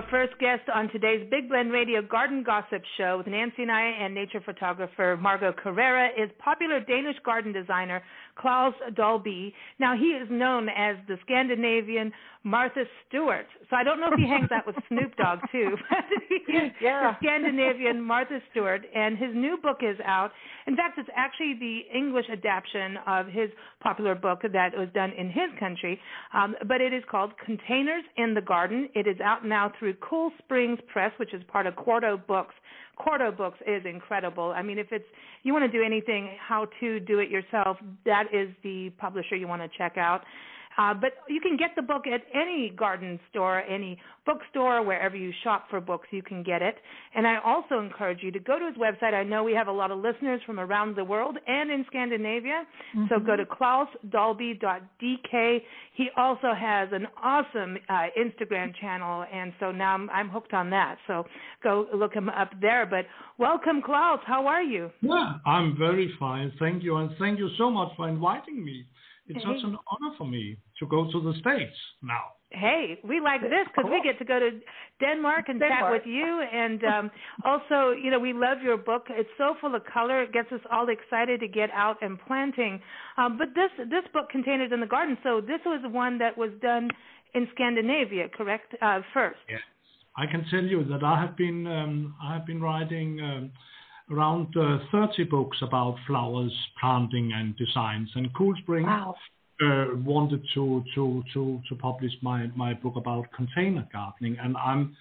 Our first guest on today's Big Blend Radio Garden Gossip Show with Nancy and I and nature photographer Margot Carrera is popular Danish garden designer Claus Dalby. Now, he is known as the Scandinavian Martha Stewart. So I don't know if he hangs out with Snoop Dogg, too. yeah. The Scandinavian Martha Stewart. And his new book is out. In fact, it's actually the English adaptation of his popular book that was done in his country. Um, but it is called Containers in the Garden. It is out now through Cool Springs Press, which is part of Quarto Books. Quarto Books is incredible. I mean, if it's you want to do anything how to do it yourself, that is the publisher you want to check out. Uh, but you can get the book at any garden store, any bookstore, wherever you shop for books, you can get it. And I also encourage you to go to his website. I know we have a lot of listeners from around the world and in Scandinavia. Mm-hmm. So go to clausdalby.dk. He also has an awesome uh, Instagram channel, and so now I'm, I'm hooked on that. So go look him up there. But welcome, Claus. How are you? Yeah, I'm very fine. Thank you. And thank you so much for inviting me. It's hey. such an honor for me to go to the States now. Hey, we like this because cool. we get to go to Denmark and Denmark. chat with you. And um, also, you know, we love your book. It's so full of color. It gets us all excited to get out and planting. Um, but this this book, Containers in the Garden, so this was one that was done in Scandinavia, correct? Uh, first. Yes, I can tell you that I have been um, I have been writing. Around uh, 30 books about flowers, planting, and designs. And Cool Springs wow. uh, wanted to, to, to, to publish my, my book about container gardening. And I'm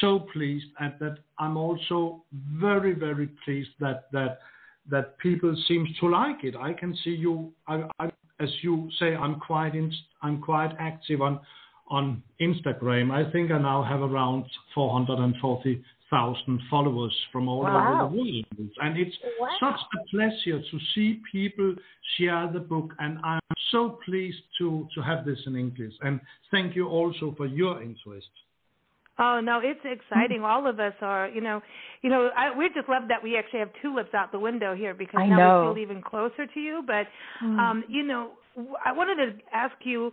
so pleased at that. I'm also very, very pleased that, that, that people seem to like it. I can see you, I, I, as you say, I'm quite, in, I'm quite active on, on Instagram. I think I now have around 440 thousand followers from all wow. over the world. And it's wow. such a pleasure to see people share the book. And I'm so pleased to, to have this in English. And thank you also for your interest. Oh no, it's exciting. All of us are, you know, you know, I, we just love that we actually have tulips out the window here because I now know. we feel even closer to you. But, mm. um, you know, I wanted to ask you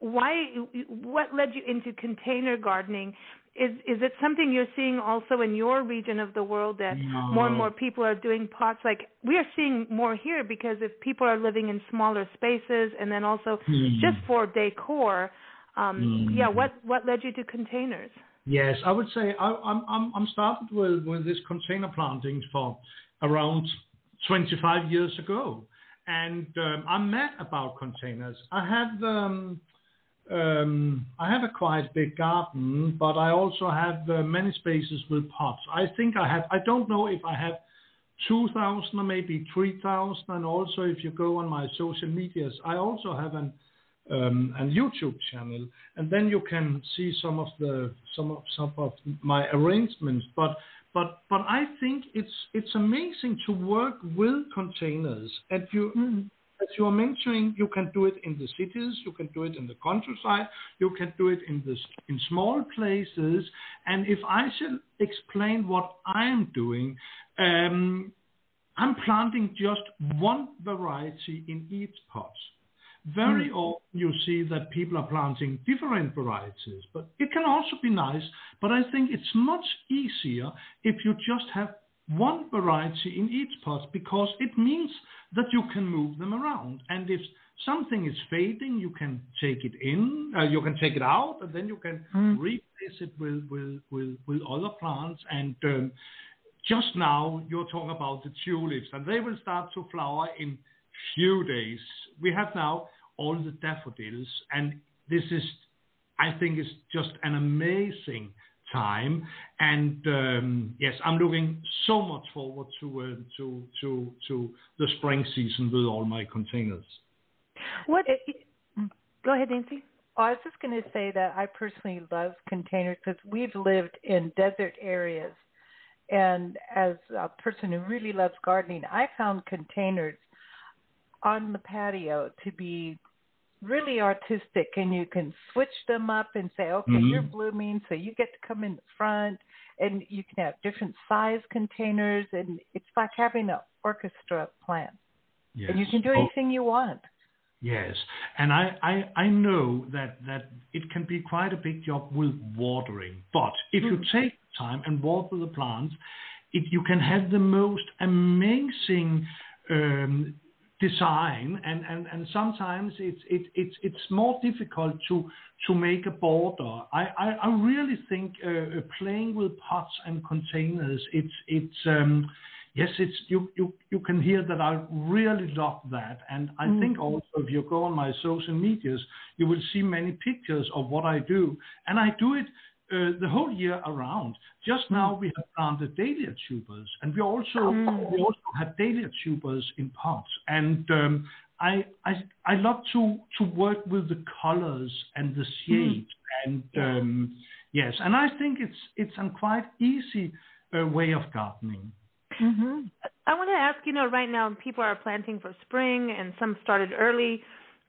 why, what led you into container gardening? Is is it something you're seeing also in your region of the world that no. more and more people are doing pots like we are seeing more here because if people are living in smaller spaces and then also mm. just for decor um mm. yeah what what led you to containers yes i would say I, i'm i'm i'm started with with this container planting for around 25 years ago and um, i'm mad about containers i have um um, I have a quite big garden, but I also have uh, many spaces with pots. I think I have, I don't know if I have 2,000 or maybe 3,000. And also, if you go on my social medias, I also have an um, YouTube channel, and then you can see some of the some of some of my arrangements. But but but I think it's it's amazing to work with containers, and you. Mm as you are mentioning, you can do it in the cities, you can do it in the countryside, you can do it in the in small places. And if I should explain what I am doing, um, I'm planting just one variety in each pot. Very mm. often you see that people are planting different varieties, but it can also be nice. But I think it's much easier if you just have one variety in each pot because it means that you can move them around. And if something is fading, you can take it in, uh, you can take it out, and then you can mm. replace it with, with, with, with other plants. And um, just now, you're talking about the tulips, and they will start to flower in few days. We have now all the daffodils, and this is, I think, is just an amazing time. And um, yes, I'm looking so much forward to uh, to to to the spring season with all my containers. What? Go ahead, Nancy. Oh, I was just going to say that I personally love containers because we've lived in desert areas, and as a person who really loves gardening, I found containers on the patio to be really artistic and you can switch them up and say okay mm-hmm. you're blooming so you get to come in the front and you can have different size containers and it's like having an orchestra plant yes. and you can do oh. anything you want yes and I, I i know that that it can be quite a big job with watering but if mm-hmm. you take time and water the plants it, you can have the most amazing um, design and, and, and sometimes it's it, it's it's more difficult to to make a border. I, I, I really think uh, playing with pots and containers it's it's um, yes it's you, you you can hear that I really love that and I mm. think also if you go on my social medias you will see many pictures of what I do and I do it uh, the whole year around. Just mm. now we have planted dahlia tubers, and we also mm. we also have dahlia tubers in pots. And um, I, I I love to to work with the colors and the mm. shade, mm. and um, yes, and I think it's it's a quite easy uh, way of gardening. Mm-hmm. I want to ask, you know, right now people are planting for spring, and some started early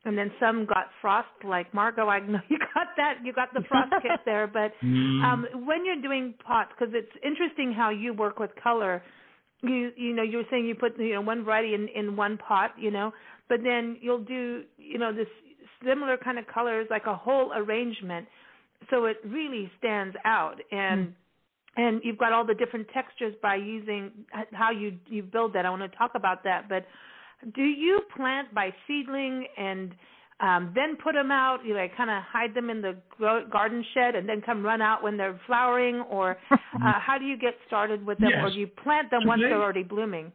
and then some got frost like Margot. I know you got that. You got the frost kit there, but mm. um, when you're doing pots, because it's interesting how you work with color. You you know you were saying you put you know one variety in in one pot, you know, but then you'll do you know this similar kind of colors like a whole arrangement, so it really stands out and. Mm and you've got all the different textures by using how you you build that. I want to talk about that, but do you plant by seedling and um, then put them out? You like kind of hide them in the garden shed and then come run out when they're flowering, or uh, how do you get started with them, yes. or do you plant them Today, once they're already blooming?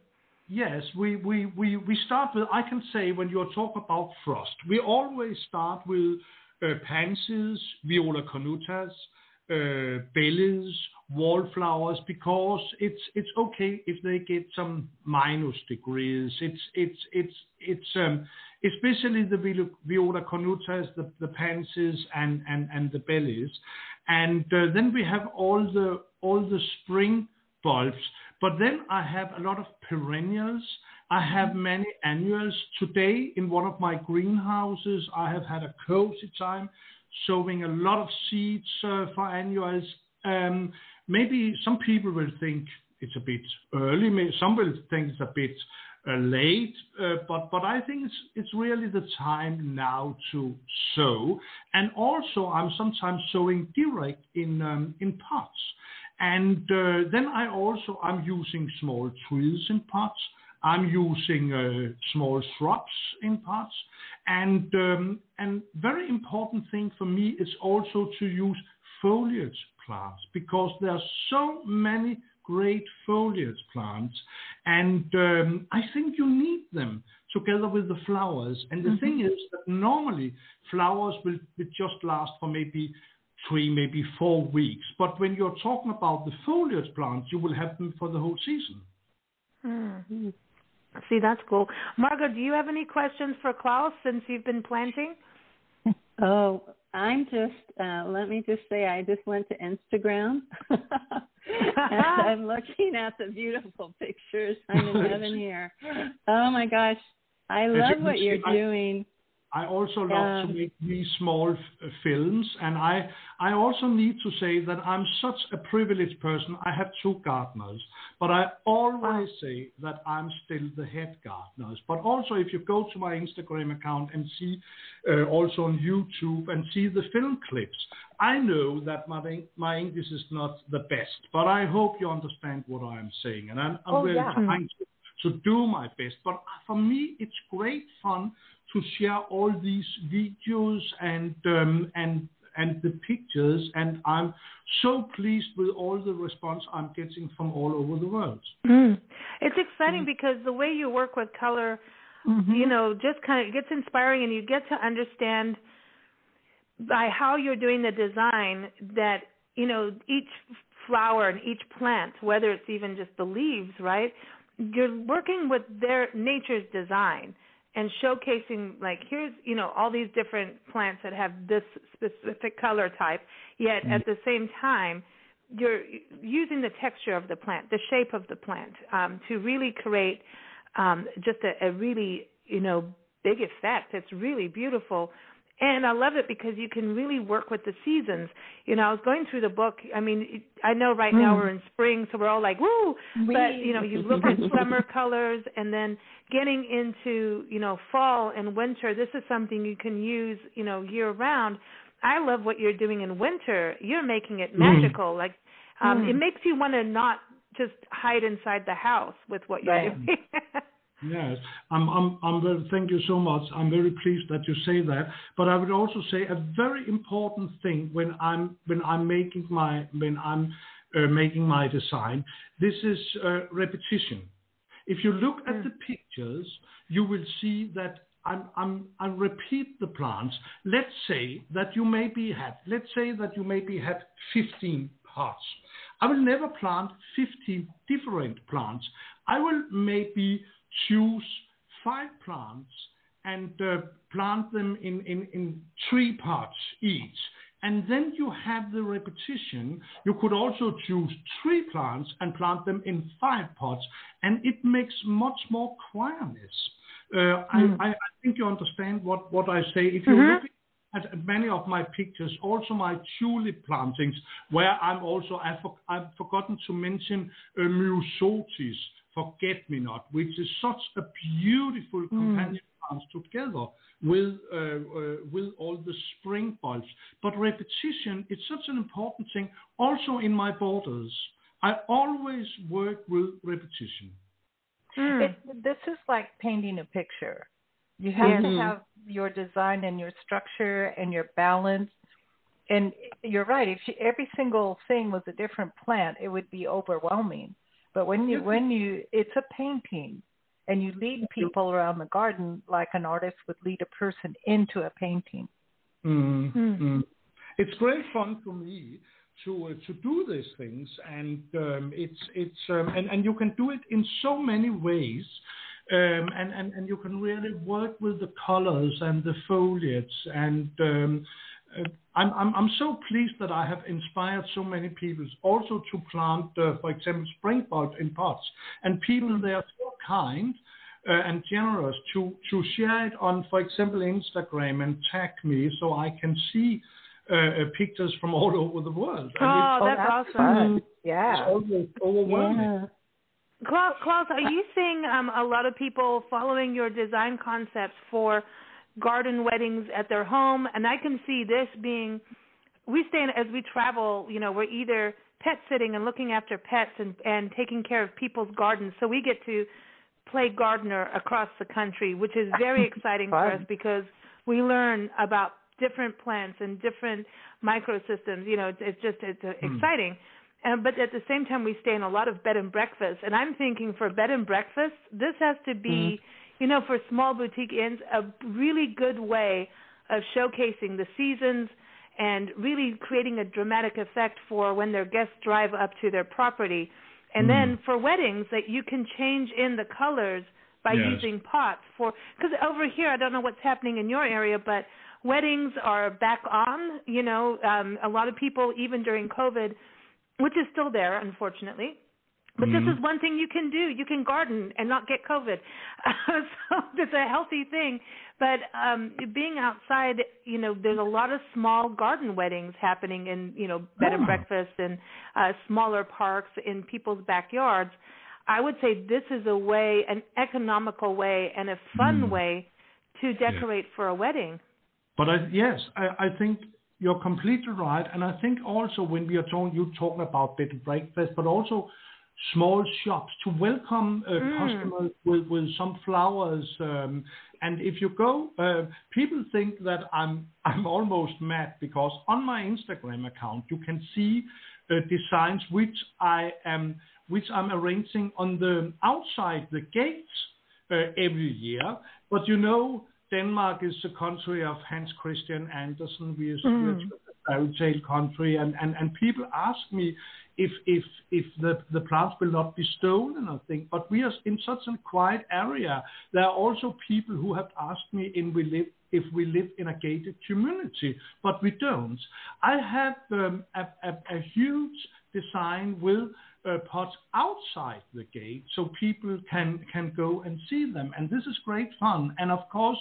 Yes, we, we, we, we start with, I can say when you talk about frost, we always start with uh, pansies, viola cornutas, uh, bellis, wallflowers because it's it's okay if they get some minus degrees. It's it's it's it's um, especially the Viola cornutas, the, the pansies and, and, and the bellis. And uh, then we have all the all the spring bulbs. But then I have a lot of perennials. I have many annuals. Today in one of my greenhouses, I have had a cozy time sowing a lot of seeds uh, for annuals. Um, maybe some people will think it's a bit early. Some will think it's a bit uh, late, uh, but but I think it's it's really the time now to sow. And also, I'm sometimes sowing direct in um, in pots. And uh, then I also I'm using small trees in pots. I'm using uh, small shrubs in pots, and um, and very important thing for me is also to use foliage plants because there are so many great foliage plants, and um, I think you need them together with the flowers. And the mm-hmm. thing is that normally flowers will, will just last for maybe three, maybe four weeks. But when you're talking about the foliage plants, you will have them for the whole season. Mm-hmm. See, that's cool. Margot, do you have any questions for Claus since you've been planting? Oh, I'm just, uh, let me just say, I just went to Instagram and I'm looking at the beautiful pictures. I'm in heaven here. Oh my gosh. I love what you're doing. I also love um, to make these small f- uh, films, and I I also need to say that I'm such a privileged person. I have two gardeners, but I always say that I'm still the head gardener. But also, if you go to my Instagram account and see, uh, also on YouTube and see the film clips, I know that my my English is not the best, but I hope you understand what I'm saying, and I'm, I'm oh, really yeah. trying to to do my best. But for me, it's great fun to share all these videos and um, and and the pictures, and I'm so pleased with all the response I'm getting from all over the world. Mm. It's exciting mm. because the way you work with color, mm-hmm. you know, just kind of gets inspiring, and you get to understand by how you're doing the design that you know, each flower and each plant, whether it's even just the leaves, right? You're working with their nature's design and showcasing like here's you know all these different plants that have this specific color type yet at the same time you're using the texture of the plant the shape of the plant um, to really create um, just a, a really you know big effect it's really beautiful and I love it because you can really work with the seasons. You know, I was going through the book. I mean, I know right mm. now we're in spring, so we're all like, "Woo!" We... But you know, you look at summer colors, and then getting into you know fall and winter. This is something you can use you know year round. I love what you're doing in winter. You're making it mm. magical. Mm. Like, um, mm. it makes you want to not just hide inside the house with what you're right. doing. Yes, I'm, I'm, I'm very, thank you so much. I'm very pleased that you say that. But I would also say a very important thing when I'm when I'm making my when I'm uh, making my design. This is uh, repetition. If you look at mm. the pictures, you will see that I'm, I'm, I repeat the plants. Let's say that you maybe have, let's say that you maybe have 15 pots. I will never plant 15 different plants. I will maybe choose five plants and uh, plant them in, in, in three pots each. And then you have the repetition. You could also choose three plants and plant them in five pots, and it makes much more quietness. Uh, mm. I. I, I, think you understand what, what I say. If you mm-hmm. look at many of my pictures, also my tulip plantings, where I'm also, I've, I've forgotten to mention uh, Myosotis, Forget Me Not, which is such a beautiful mm. companion dance together with uh, uh, with all the spring bulbs. But repetition is such an important thing. Also in my borders, I always work with repetition. Mm. It, this is like painting a picture. You have mm-hmm. to have your design and your structure and your balance. And you're right. If you, every single thing was a different plant, it would be overwhelming. But when you when you it's a painting and you lead people around the garden like an artist would lead a person into a painting. Mm-hmm. Mm. It's great fun for me to uh, to do these things, and um, it's it's um, and and you can do it in so many ways. Um, and, and, and you can really work with the colors and the foliage and um, I'm, I'm, I'm so pleased that I have inspired so many people also to plant, uh, for example, spring bulbs in pots. And people, they are so kind uh, and generous to, to share it on, for example, Instagram and tag me so I can see uh, uh pictures from all over the world. Oh, that's, that's awesome. Yeah. It's always overwhelming. Yeah. Claus, Claus, are you seeing um, a lot of people following your design concepts for – garden weddings at their home, and I can see this being. We stay in, as we travel. You know, we're either pet sitting and looking after pets and and taking care of people's gardens. So we get to play gardener across the country, which is very exciting for us because we learn about different plants and different microsystems. You know, it's, it's just it's uh, mm. exciting. And, but at the same time, we stay in a lot of bed and breakfasts. And I'm thinking for bed and breakfast, this has to be mm you know, for small boutique inns, a really good way of showcasing the seasons and really creating a dramatic effect for when their guests drive up to their property. And mm. then for weddings, that you can change in the colors by yes. using pots for because over here I don't know what's happening in your area, but weddings are back on. You know, um, a lot of people even during COVID, which is still there, unfortunately but mm-hmm. this is one thing you can do. You can garden and not get COVID. So it's a healthy thing. But um being outside, you know, there's a lot of small garden weddings happening in, you know, bed and oh. breakfast and uh smaller parks in people's backyards. I would say this is a way, an economical way and a fun mm. way to decorate yeah. for a wedding. But I, yes, I, I think you're completely right. And I think also when we are talking, you talking about bed and breakfast, but also small shops to welcome uh, mm. customers with, with some flowers. Um, and if you go, uh, people think that I'm I'm almost mad because on my Instagram account you can see uh, designs which I am which I'm arranging on the outside the gates uh, every year. But you know, Denmark is the country of Hans Christian Andersen. We are, mm. Fairy tale country, and, and, and people ask me if if if the the plants will not be stolen, I think. But we are in such a quiet area. There are also people who have asked me in we live if we live in a gated community, but we don't. I have um, a, a, a huge design with uh, pots outside the gate so people can can go and see them. And this is great fun. And of course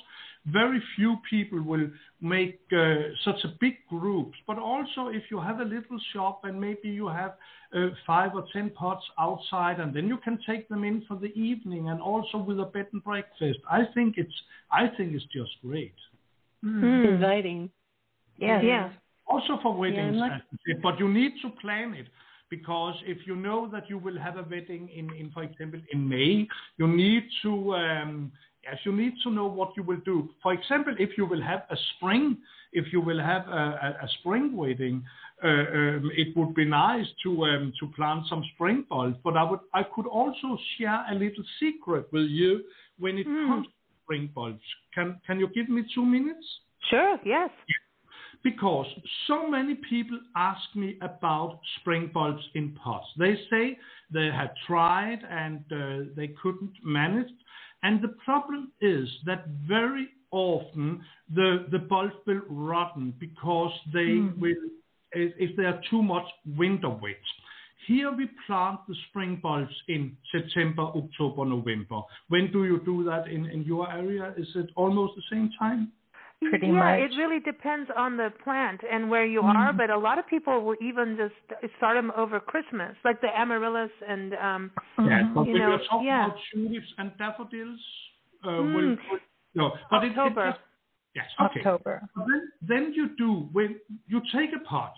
very few people will make uh, such a big groups but also if you have a little shop and maybe you have uh, five or ten pots outside and then you can take them in for the evening and also with a bed and breakfast i think it's i think it's just great. Mm. inviting yeah. Yeah. Also for weddings yeah, but you need to plan it because if you know that you will have a wedding in, in for example, in May, you need to um, yes, you need to know what you will do. For example, if you will have a spring, if you will have a, a, a spring wedding, uh, um, it would be nice to um, to plant some spring bulbs. But I would I could also share a little secret with you when it mm. comes to spring bulbs. Can can you give me two minutes? Sure. Yes. Yeah because so many people ask me about spring bulbs in pots. They say they had tried and uh, they couldn't manage. And the problem is that very often the, the bulbs will rotten because they mm. will, if, if they are too much winter wet. Here we plant the spring bulbs in September, October, November. When do you do that in, in your area? Is it almost the same time? Pretty yeah, much. it really depends on the plant and where you mm-hmm. are, but a lot of people will even just start them over Christmas, like the amaryllis and um yeah, but you know, you're talking yeah. about tulips and daffodils, uh, mm. will, no, but October. It, it just, yes, okay. October. Then, then you do when you take a pot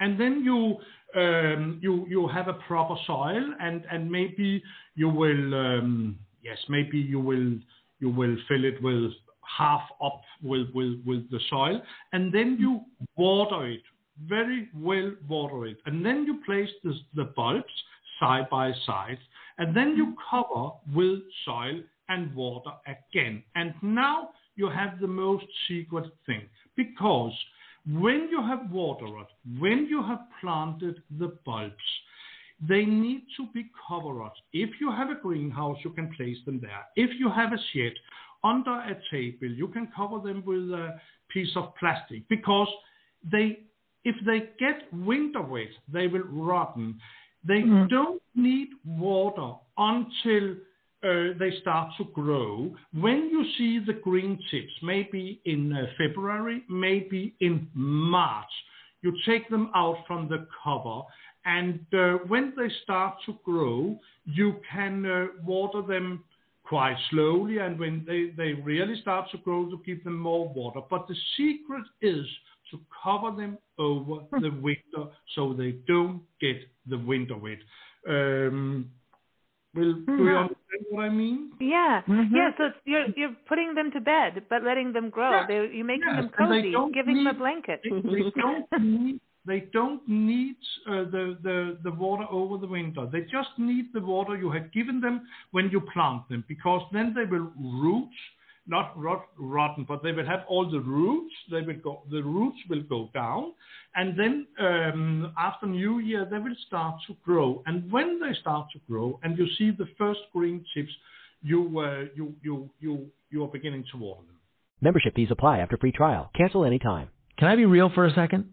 and then you um, you you have a proper soil and and maybe you will um, yes maybe you will you will fill it with half up with, with, with the soil, and then you water it, very well water it, and then you place the, the bulbs side by side, and then you cover with soil and water again. And now you have the most secret thing, because when you have watered, when you have planted the bulbs, they need to be covered. If you have a greenhouse, you can place them there. If you have a shed under a table. You can cover them with a piece of plastic because they, if they get winter wet, they will rotten. They mm. don't need water until uh, they start to grow. When you see the green tips, maybe in uh, February, maybe in March, you take them out from the cover and uh, when they start to grow, you can uh, water them quite slowly, and when they, they really start to grow, to give them more water. But the secret is to cover them over hmm. the winter so they don't get the winter wet. Um, will, do you hmm. understand what I mean? Yeah, mm-hmm. yeah. So you're you're putting them to bed, but letting them grow. Yeah. They, you're making yes. them cozy, giving need, them a blanket. They, they don't need they don't need uh, the, the, the water over the winter. They just need the water you have given them when you plant them, because then they will root, not rot, rotten, but they will have all the roots. They will go, the roots will go down, and then um, after New Year they will start to grow. And when they start to grow, and you see the first green tips, you uh, you you you you are beginning to water them. Membership fees apply after free trial. Cancel anytime. Can I be real for a second?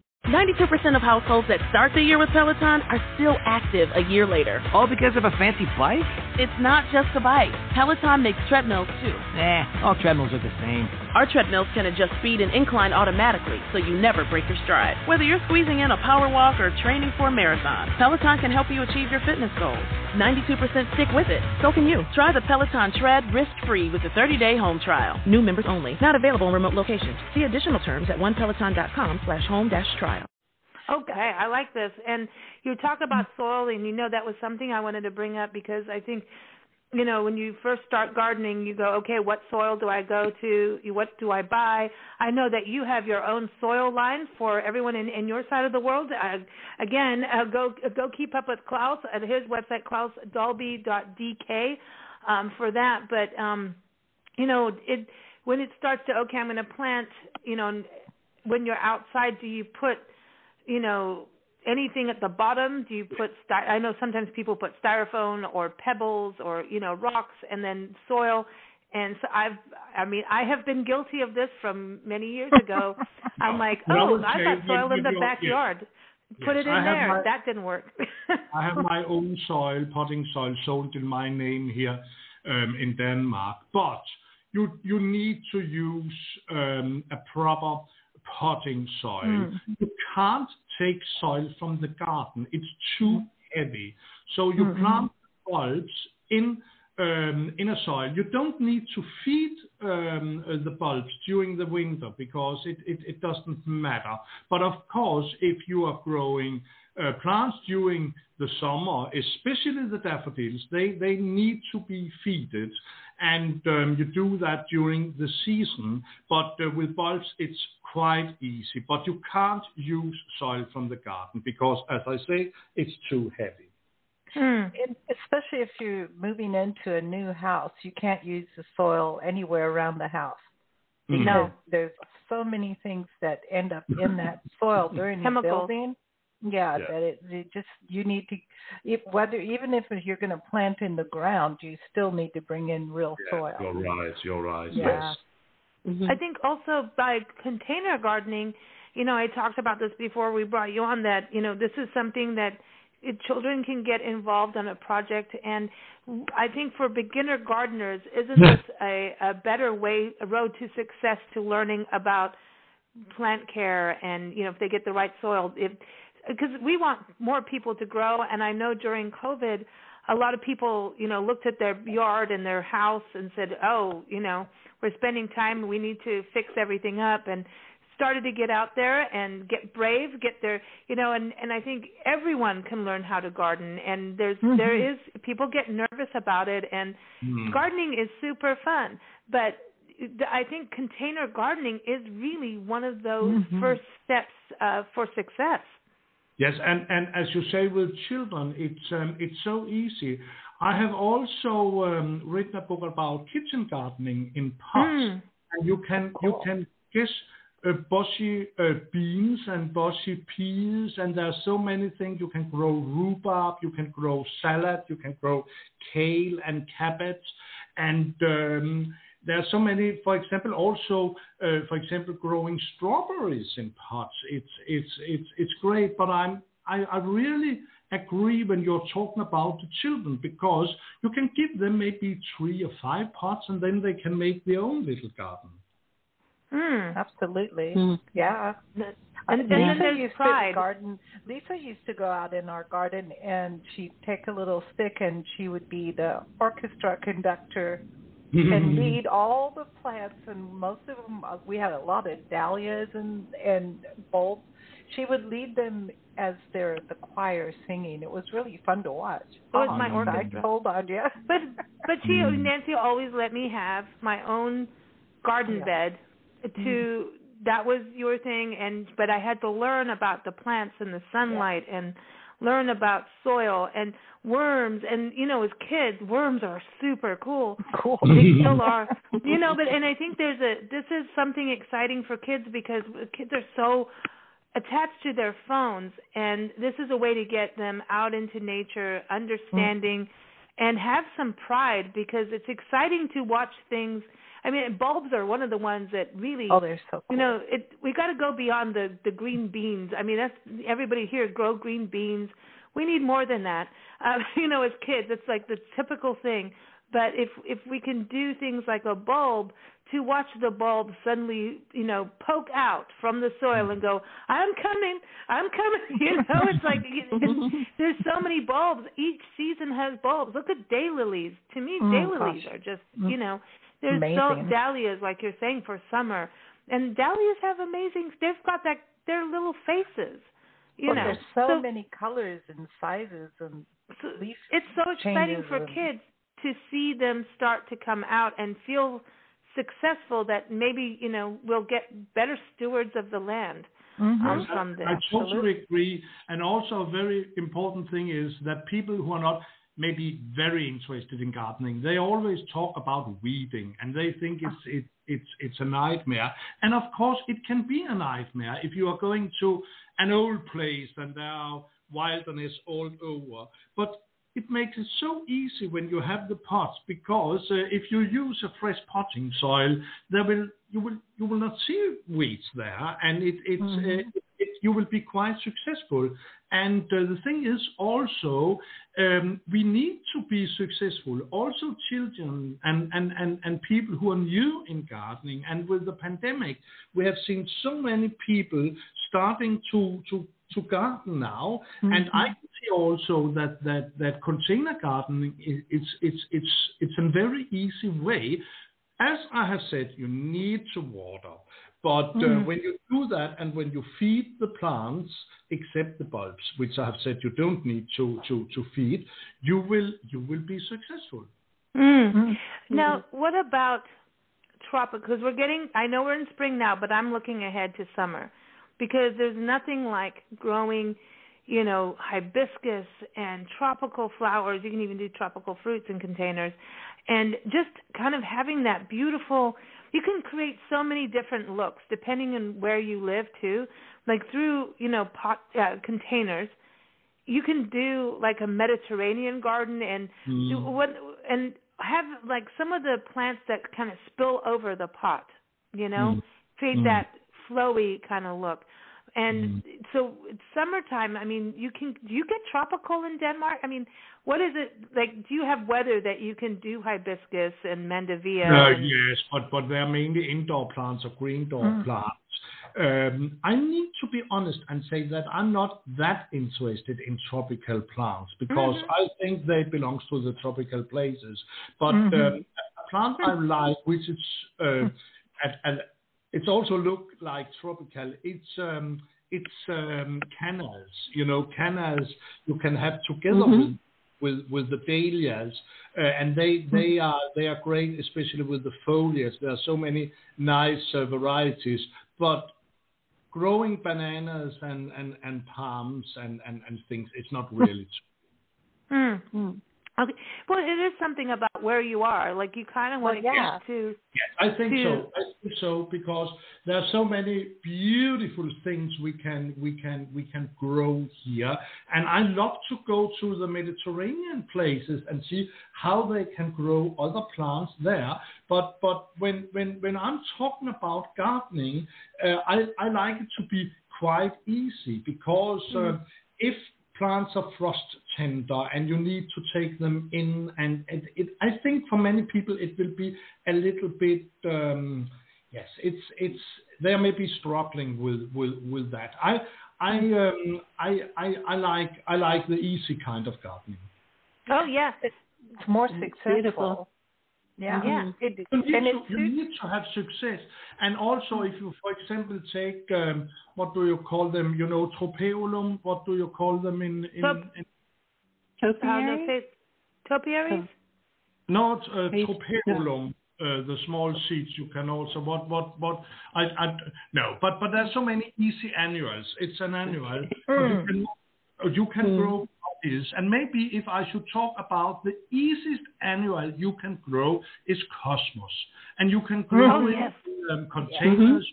92% of households that start the year with Peloton are still active a year later. All because of a fancy bike? It's not just a bike. Peloton makes treadmills too. Eh, all treadmills are the same. Our treadmills can adjust speed and incline automatically so you never break your stride. Whether you're squeezing in a power walk or training for a marathon, Peloton can help you achieve your fitness goals. 92% stick with it. So can you. Try the Peloton Tread risk-free with a 30-day home trial. New members only. Not available in remote locations. See additional terms at onepeloton.com slash home dash trial. Okay, I like this. And you talk about soil, and you know that was something I wanted to bring up because I think, you know, when you first start gardening, you go, okay, what soil do I go to? What do I buy? I know that you have your own soil line for everyone in, in your side of the world. Uh, again, uh, go go keep up with Claus at his website, clausdalby.dk, um, for that. But um, you know, it when it starts to okay, I'm going to plant, you know, when you're outside, do you put, you know, anything at the bottom? Do you put sty- I know sometimes people put styrofoam or pebbles or you know rocks and then soil. And so I've, I mean, I have been guilty of this from many years ago. I'm like, oh, I got soil in the backyard. Put Yes, it in I there. my- that didn't work. I have my own soil, potting soil, sold in my name here um, in Denmark. But you you need to use um, a proper potting soil. Mm. You can't take soil from the garden; it's too heavy. So you plant bulbs in um, in a soil. You don't need to feed um, uh, the bulbs during the winter because it, it, it doesn't matter. But of course, if you are growing uh, plants during the summer, especially the daffodils, they, they need to be feeded. And um, you do that during the season. But uh, with bulbs, it's quite easy. But you can't use soil from the garden because, as I say, it's too heavy. Hmm. And especially if you're moving into a new house, you can't use the soil anywhere around the house because No. there's so many things that end up in that soil during the building. Yeah, Yeah. that it, it just you need to if, whether even if you're going to plant in the ground, you still need to bring in real soil. You're right. You're right. Yeah. Yes. Mhm. I think also by container gardening, you know, I talked about this before we brought you on that, you know, this is something that it, children can get involved on a project and I think for beginner gardeners, isn't this a, a better way, a road to success to learning about plant care and, you know, if they get the right soil, if, because we want more people to grow and I know during COVID, a lot of people, you know, looked at their yard and their house and said, "Oh, you know, we're spending time. We need to fix everything up." And started to get out there and get brave, get their, you know, and and I think everyone can learn how to garden. And there's there is people get nervous about it, and Mm. gardening is super fun, but I think container gardening is really one of those first steps uh, for success. Yes, and, and as you say with children, it's um, it's so easy. I have also um, written a book about kitchen gardening in pots, Mm. and you can you can guess uh, bushy uh, beans and bushy peas, and there are so many things. You can grow rhubarb, you can grow salad, you can grow kale and cabbage, and um, there are so many. For example, also uh, for example, growing strawberries in pots. It's it's it's it's great, but I'm I, I really agree when you're talking about the children because you can give them maybe three or five pots, and then they can make their own little garden. Mm. Absolutely. Mm. Yeah. And, and then Lisa there's used pride. to garden. Lisa used to go out in our garden and she'd take a little stick and she would be the orchestra conductor and lead all the plants and most of them uh, we had a lot of dahlias and and bulbs. She would lead them as their the choir singing. It was really fun to watch. It was Oh, my orchestra. told on yeah But but she Nancy always let me have my own garden Yeah. bed to that was your thing and but I had to learn about the plants and the sunlight and learn about soil and worms and you know as kids worms are super cool. Cool. they still are. You know but and i think there's a this is something exciting for kids because kids are so attached to their phones and this is a way to get them out into nature understanding and have some pride because it's exciting to watch things. I mean bulbs are one of the ones that really Oh, they're so cool. you know it we got to go beyond the the green beans. I mean that's everybody here grow green beans we need more than that. Uh, you know as kids it's like the typical thing. But if if we can do things like a bulb to watch the bulb suddenly you know poke out from the soil and go i'm coming i'm coming you know it's like it's, there's so many bulbs. Each season has bulbs. Look at daylilies. To me Mm, daylilies gosh. are just you know there's so dahlias like you're saying for summer. And dahlias have amazing they've got that their little faces You well, know, there's so, many colors and sizes and so it's so exciting for and- kids to see them start to come out and feel successful that maybe you know we'll get better stewards of the land Mhm. um, from this I totally agree. And also, a very important thing is that people who are not maybe very interested in gardening, they always talk about weeding, and they think it's it, it's it's a nightmare. And of course, it can be a nightmare if you are going to an old place and there are wilderness all over. But it makes it so easy when you have the pots because uh, if you use a fresh potting soil, there will you will you will not see weeds there, and it it's uh, it, it, you will be quite successful. And uh, the thing is also um, we need to be successful. Also, children and, and, and, and people who are new in gardening. And with the pandemic, we have seen so many people starting to to to garden now, and I can see also that that that container gardening is it's it's it's it's a very easy way. As I have said, you need to water, but uh, Mhm. when you do that and when you feed the plants, except the bulbs, which I have said you don't need to to to feed, you will you will be successful. Mm. Mhm. Now, what about tropical? Because we're getting, I know we're in spring now, but I'm looking ahead to summer because there's nothing like growing, you know, hibiscus and tropical flowers. You can even do tropical fruits in containers. And just kind of having that beautiful, you can create so many different looks depending on where you live too. Like through, you know, pot uh, containers, you can do like a Mediterranean garden and do Mm. what and have like some of the plants that kind of spill over the pot, you know, Mm. create Mm. that flowy kind of look. And Mm. so it's summertime. I mean, you can do you get tropical in Denmark? I mean, what is it like? Do you have weather that you can do hibiscus and mandevilla? Uh, and, yes, but but they're mainly indoor plants or green door Mm. plants. Um, I need to be honest and say that I'm not that interested in tropical plants because Mhm. I think they belong to the tropical places. But Mhm. um, a plant I like, which is uh, and, and it's also look like tropical. It's um, it's um, cannas. You know, cannas you can have together Mhm. with with with the dahlias, uh, and they they are they are great, especially with the foliage. There are so many nice uh, varieties, but growing bananas and and and palms and and and things, it's not really. Hmm. Mm. Okay. Well, it is something about where you are. Like you kind of Well, want to yeah. get to. Yes, I think to- so. I think so because there are so many beautiful things we can we can we can grow here, and I love to go to the Mediterranean places and see how they can grow other plants there. But but when when when I'm talking about gardening, uh, I I like it to be quite easy because uh, if plants are frost tender and you need to take them in and, and it, I think for many people it will be a little bit um, yes it's it's they may be struggling with with, with that I I, um, I I I like I like the easy kind of gardening Oh yeah. It's more successful. beautiful. Yeah. Yeah. It, you need, to, you need to have success and also if you for example take um, what do you call them you know tropaeolum what do you call them in in, Trop- in Uh, no, Topiary? topiaries. Not uh, Please, tropaeolum, uh, the small seeds. You can also what what what I, I no, but but there's so many easy annuals. It's an annual. but you Mm. can you can Mm. grow this, and maybe if I should talk about the easiest annual you can grow is cosmos, and you can grow Oh, it yes. in um, containers.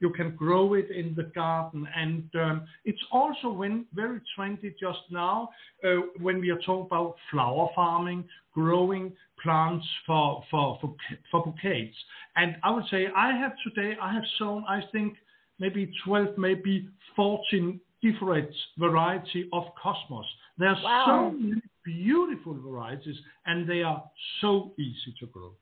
You can grow it in the garden, and um, it's also when very trendy just now uh, when we are talking about flower farming, growing plants for for for for bouquets. And I would say I have today I have sown I think maybe 12, maybe 14 different variety of cosmos. There are Wow. so many beautiful varieties, and they are so easy to grow.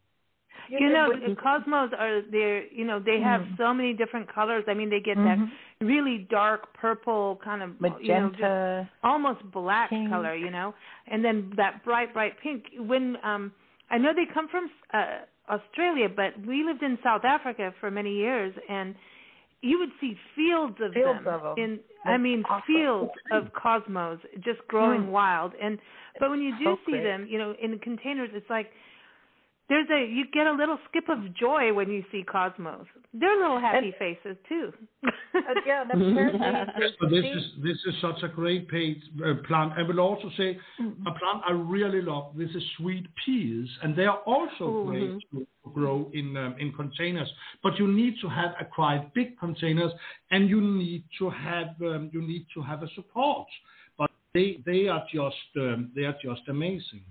You know, the cosmos are there. You know, they have Mm. so many different colors. I mean, they get Mhm. that really dark purple kind of you know, almost black Pink. color, you know, and then that bright, bright pink. When um, I know they come from uh, Australia, but we lived in South Africa for many years, and you would see fields of Fields them of 'em. in I mean awesome. fields of cosmos just growing Mm. wild and but when you do So see great. them you know in containers it's like there's a you get a little skip of joy when you see cosmos they're little happy And- faces too yeah, and apparently the So this is this is such a great page, uh, plant. I will also say Mm-hmm. a plant I really love. This is sweet peas, and they are also Mhm. great to grow in um, in containers. But you need to have a quite big containers, and you need to have um, you need to have a support. But they they are just um, they are just amazing.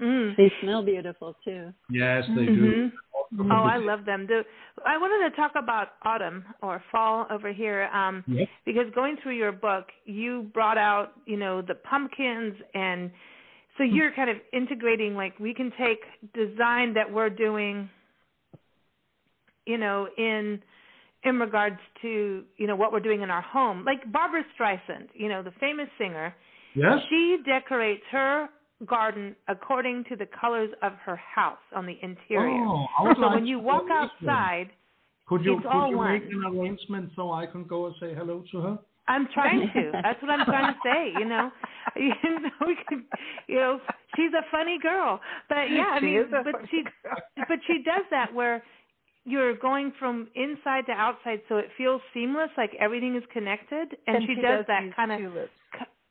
Mm. They smell beautiful too. Yes, they do. Mhm. Oh, I love them. The, I wanted to talk about autumn or fall over here, um, Yes. because going through your book, you brought out, you know, the pumpkins, and so you're kind of integrating. Like we can take design that we're doing, you know, in in regards to you know what we're doing in our home. Like Barbra Streisand, you know, the famous singer. Yes. She decorates her garden according to the colors of her house on the interior. Oh, I would so like when you walk know this one. outside, Could you it's could all you one. make an arrangement so I can go and say hello to her? I'm trying to. That's what I'm trying to say. You know, you know, we could, you know, she's a funny girl, but yeah, I mean, is but funny she, but she does that where you're going from inside to outside, so it feels seamless, like everything is connected, and, and she, does, use that kind of tulips.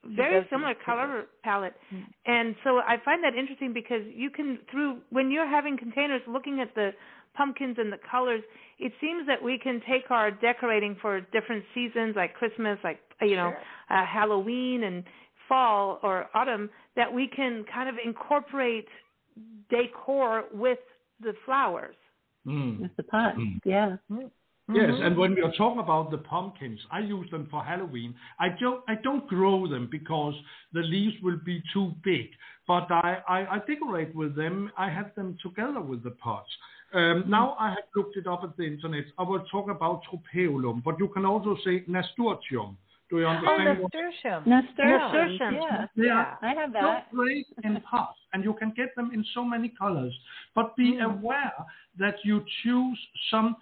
Very similar color palette. Mm. And so I find that interesting because you can through when you're having containers looking at the pumpkins and the colors, it seems that we can take our decorating for different seasons like Christmas, like uh, you know, Sure. uh, Halloween and fall or autumn that we can kind of incorporate decor with the flowers. Mm. With the pot. Mm. Yeah. Yes, Mhm. and when we are talking about the pumpkins, I use them for Halloween. I don't I don't grow them because the leaves will be too big, but I, I, I decorate with them. I have them together with the pots. Um, now I have looked it up at the internet. I will talk about tropaeolum, but you can also say nasturtium. Do you Oh, understand? what nasturtium. Nasturtiums. Nasturtiums. Yeah. they Yeah. are? I have so that. great in pots, and you can get them in so many colors. But be Mm. aware that you choose some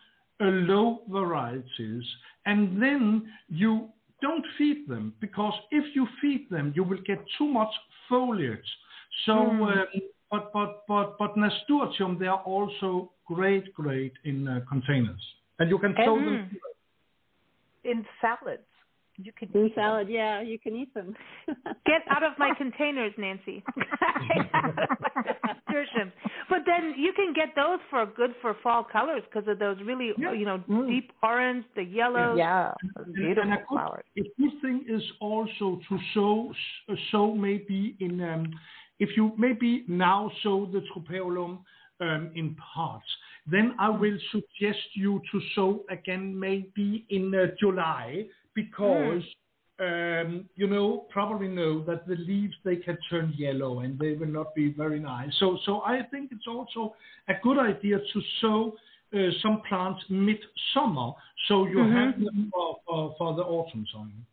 low varieties, and then you don't feed them because if you feed them, you will get too much foliage. So, Mm. um, but but but but nasturtium, they are also great, great in uh, containers, and you can sow them. Mm. In salads. You can Blue eat them. salad. Yeah, you can eat them. Get out of my containers, Nancy. Nasturtiums. But then you can get those for good for fall colors because of those really, Yeah. you know, Mm. deep orange, the yellow. Yeah, And- beautiful and a good, flowers. A good thing is also to sow, s- sow maybe in, um, if you maybe now sow the tropaeolum um, in pots, then I will suggest you to sow again maybe in uh, July because. Um, you know, probably know that the leaves they can turn yellow and they will not be very nice. So, so I think it's also a good idea to sow uh, some plants mid-summer, so you Mhm. have them for, for, for the autumn time.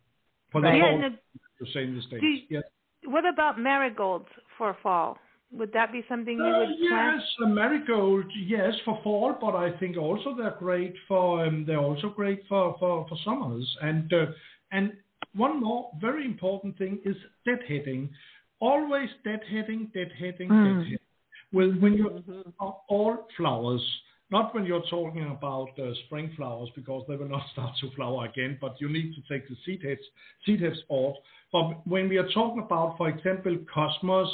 For the Yeah, fall, and to in the States. Do you- yes. what about marigolds for fall? Would that be something you Uh, would plant? yes, uh, marigold, yes, for fall, but I think also they're great for um, they're also great for, for, for summers. And uh, and one more very important thing is deadheading. Always deadheading, deadheading, Mm. deadheading. Well, when you Mhm. are all flowers, not when you're talking about uh, spring flowers because they will not start to flower again, but you need to take the seed heads, seed heads off. But when we are talking about, for example, cosmos,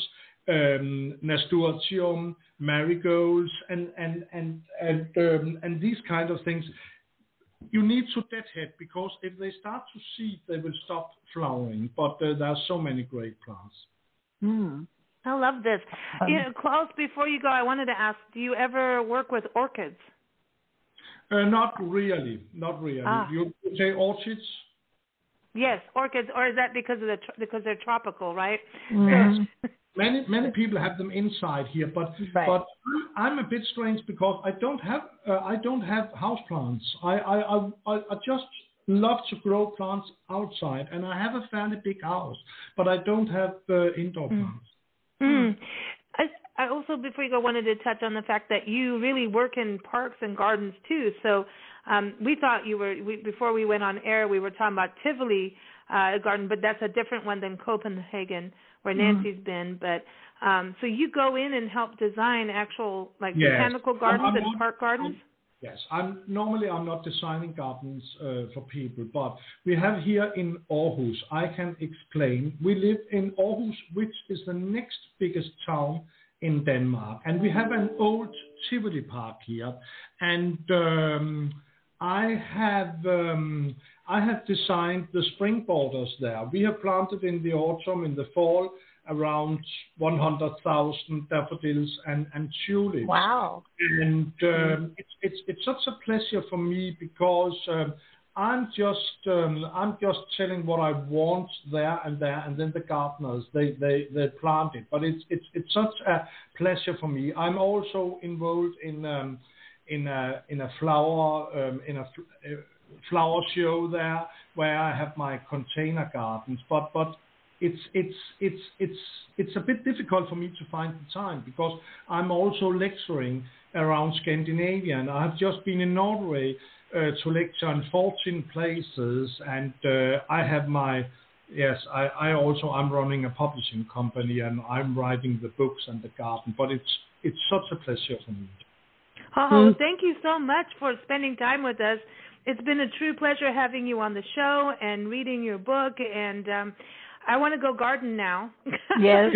um, nasturtium, marigolds, and and and and um, and these kind of things, you need to deadhead because if they start to seed, they will stop flowering. But uh, there are so many great plants. Mm. I love this. Um, you know, Claus, before you go, I wanted to ask: Do you ever work with orchids? Uh, not really, not really. Ah. You you say orchids? Yes, orchids, or is that because of the tr- because they're tropical, right? Mhm. Many many people have them inside here, but Right. but I'm a bit strange because I don't have uh, I don't have house plants. I I, I I I just love to grow plants outside, and I have a fairly big house, but I don't have uh, indoor Mm. plants. Mm. I, I also, before you go, wanted to touch on the fact that you really work in parks and gardens too. So um, we thought you were we, before we went on air. We were talking about Tivoli uh, Garden, but that's a different one than Copenhagen, where Mm-hmm. Nancy's been. But um, so you go in and help design actual like Yes. botanical I'm- gardens I'm and not- park gardens. Yes, I'm normally I'm not designing gardens uh, for people, but we have here in Aarhus. I can explain. We live in Aarhus, which is the next biggest town in Denmark, and we have an old Tivoli park here, and um, I have um, I have designed the spring borders there. We have planted in the autumn, in the fall, around 100,000 daffodils and, and tulips. Wow. And um, it's, it's it's such a pleasure for me because um, I'm just um, I'm just telling what I want there and there, and then the gardeners they they they plant it. But it's it's it's such a pleasure for me. I'm also involved in um, in a in a flower um, in a uh, flower show there where I have my container gardens. But but it's it's it's it's it's a bit difficult for me to find the time because I'm also lecturing around Scandinavia, and I've just been in Norway uh, to lecture in 14 places, and uh, I have my yes, I, I also I'm running a publishing company, and I'm writing the books and the garden, but it's it's such a pleasure for me. Oh, thank you so much for spending time with us. It's been a true pleasure having you on the show and reading your book. And um, I want to go garden now. Yes.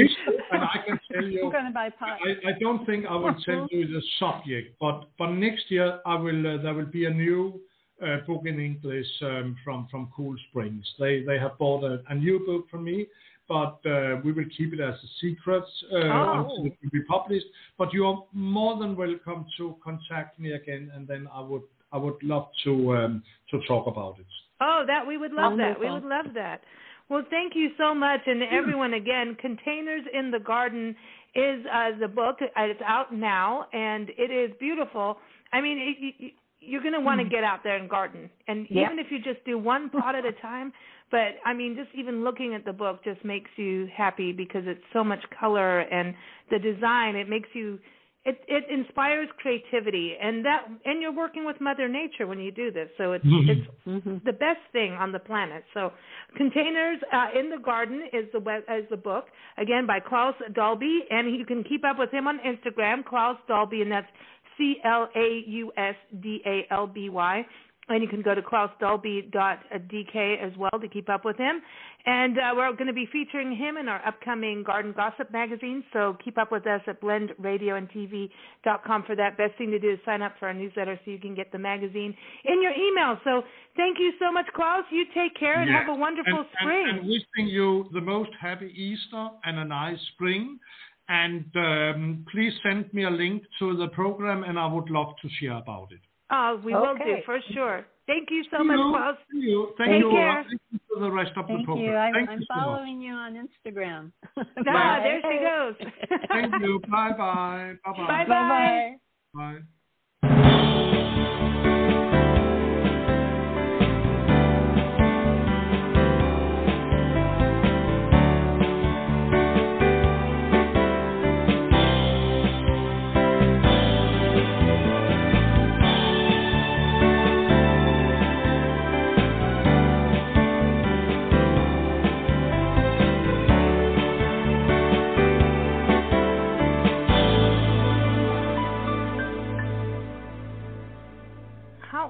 and I can tell you, I'm going to buy pot. I, I don't think I will tell you the subject, but but next year I will. Uh, there will be a new uh, book in English um, from from Cool Springs. They they have bought a, a new book for me, but uh, we will keep it as a secret uh, Oh. until it will be published. But you are more than welcome to contact me again, and then I would I would love to um, to talk about it. Oh, that we would love that. We would love that. Well, thank you so much, and everyone again. Containers in the Garden is uh, the book. Uh, It's out now, and it is beautiful. I mean, it, you, you're going to want to get out there and garden, and Yep. even if you just do one pot at a time. But I mean, just even looking at the book just makes you happy because it's so much color and the design. It makes you it it inspires creativity and that and you're working with mother nature when you do this so it's it's the best thing on the planet. So containers uh, in the garden is the web is the book again by Claus Dalby and you can keep up with him on Instagram Claus Dalby and that's C L A U S D A L B Y and you can go to clausdalby.dk as well to keep up with him. And uh, we're going to be featuring him in our upcoming Garden Gossip magazine. So keep up with us at blendradioandtv.com for that. Best thing to do is sign up for our newsletter so you can get the magazine in your email. So thank you so much, Claus. You take care and Yeah. have a wonderful and, spring. And, and wishing you the most happy Easter and a nice spring. And um, please send me a link to the program, and I would love to share about it. Oh, we will do for sure. Thank you so See much, you. Claus. See you. Thank Take you. care. Thank you for the rest of the Thank program. you. I, Thank I'm you so much. following you on Instagram. Ah, there she goes. Thank you. Bye bye. Bye bye. Bye-bye. Bye-bye. Bye.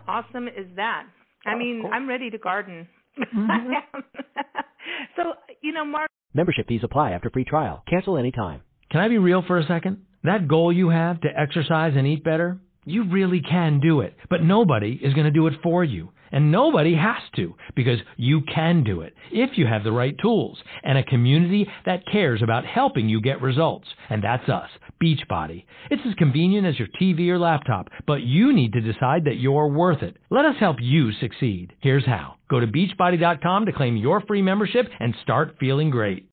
How awesome is that? I oh, mean, I'm ready to garden. Mm-hmm. so, you know, Mark, Membership fees apply after free trial. Cancel anytime. Can I be real for a second? That goal you have to exercise and eat better, you really can do it. But nobody is going to do it for you. And nobody has to because you can do it if you have the right tools and a community that cares about helping you get results. And that's us, Beachbody. It's as convenient as your TV or laptop, but you need to decide that you're worth it. Let us help you succeed. Here's how. Go to beachbody.com to claim your free membership and start feeling great.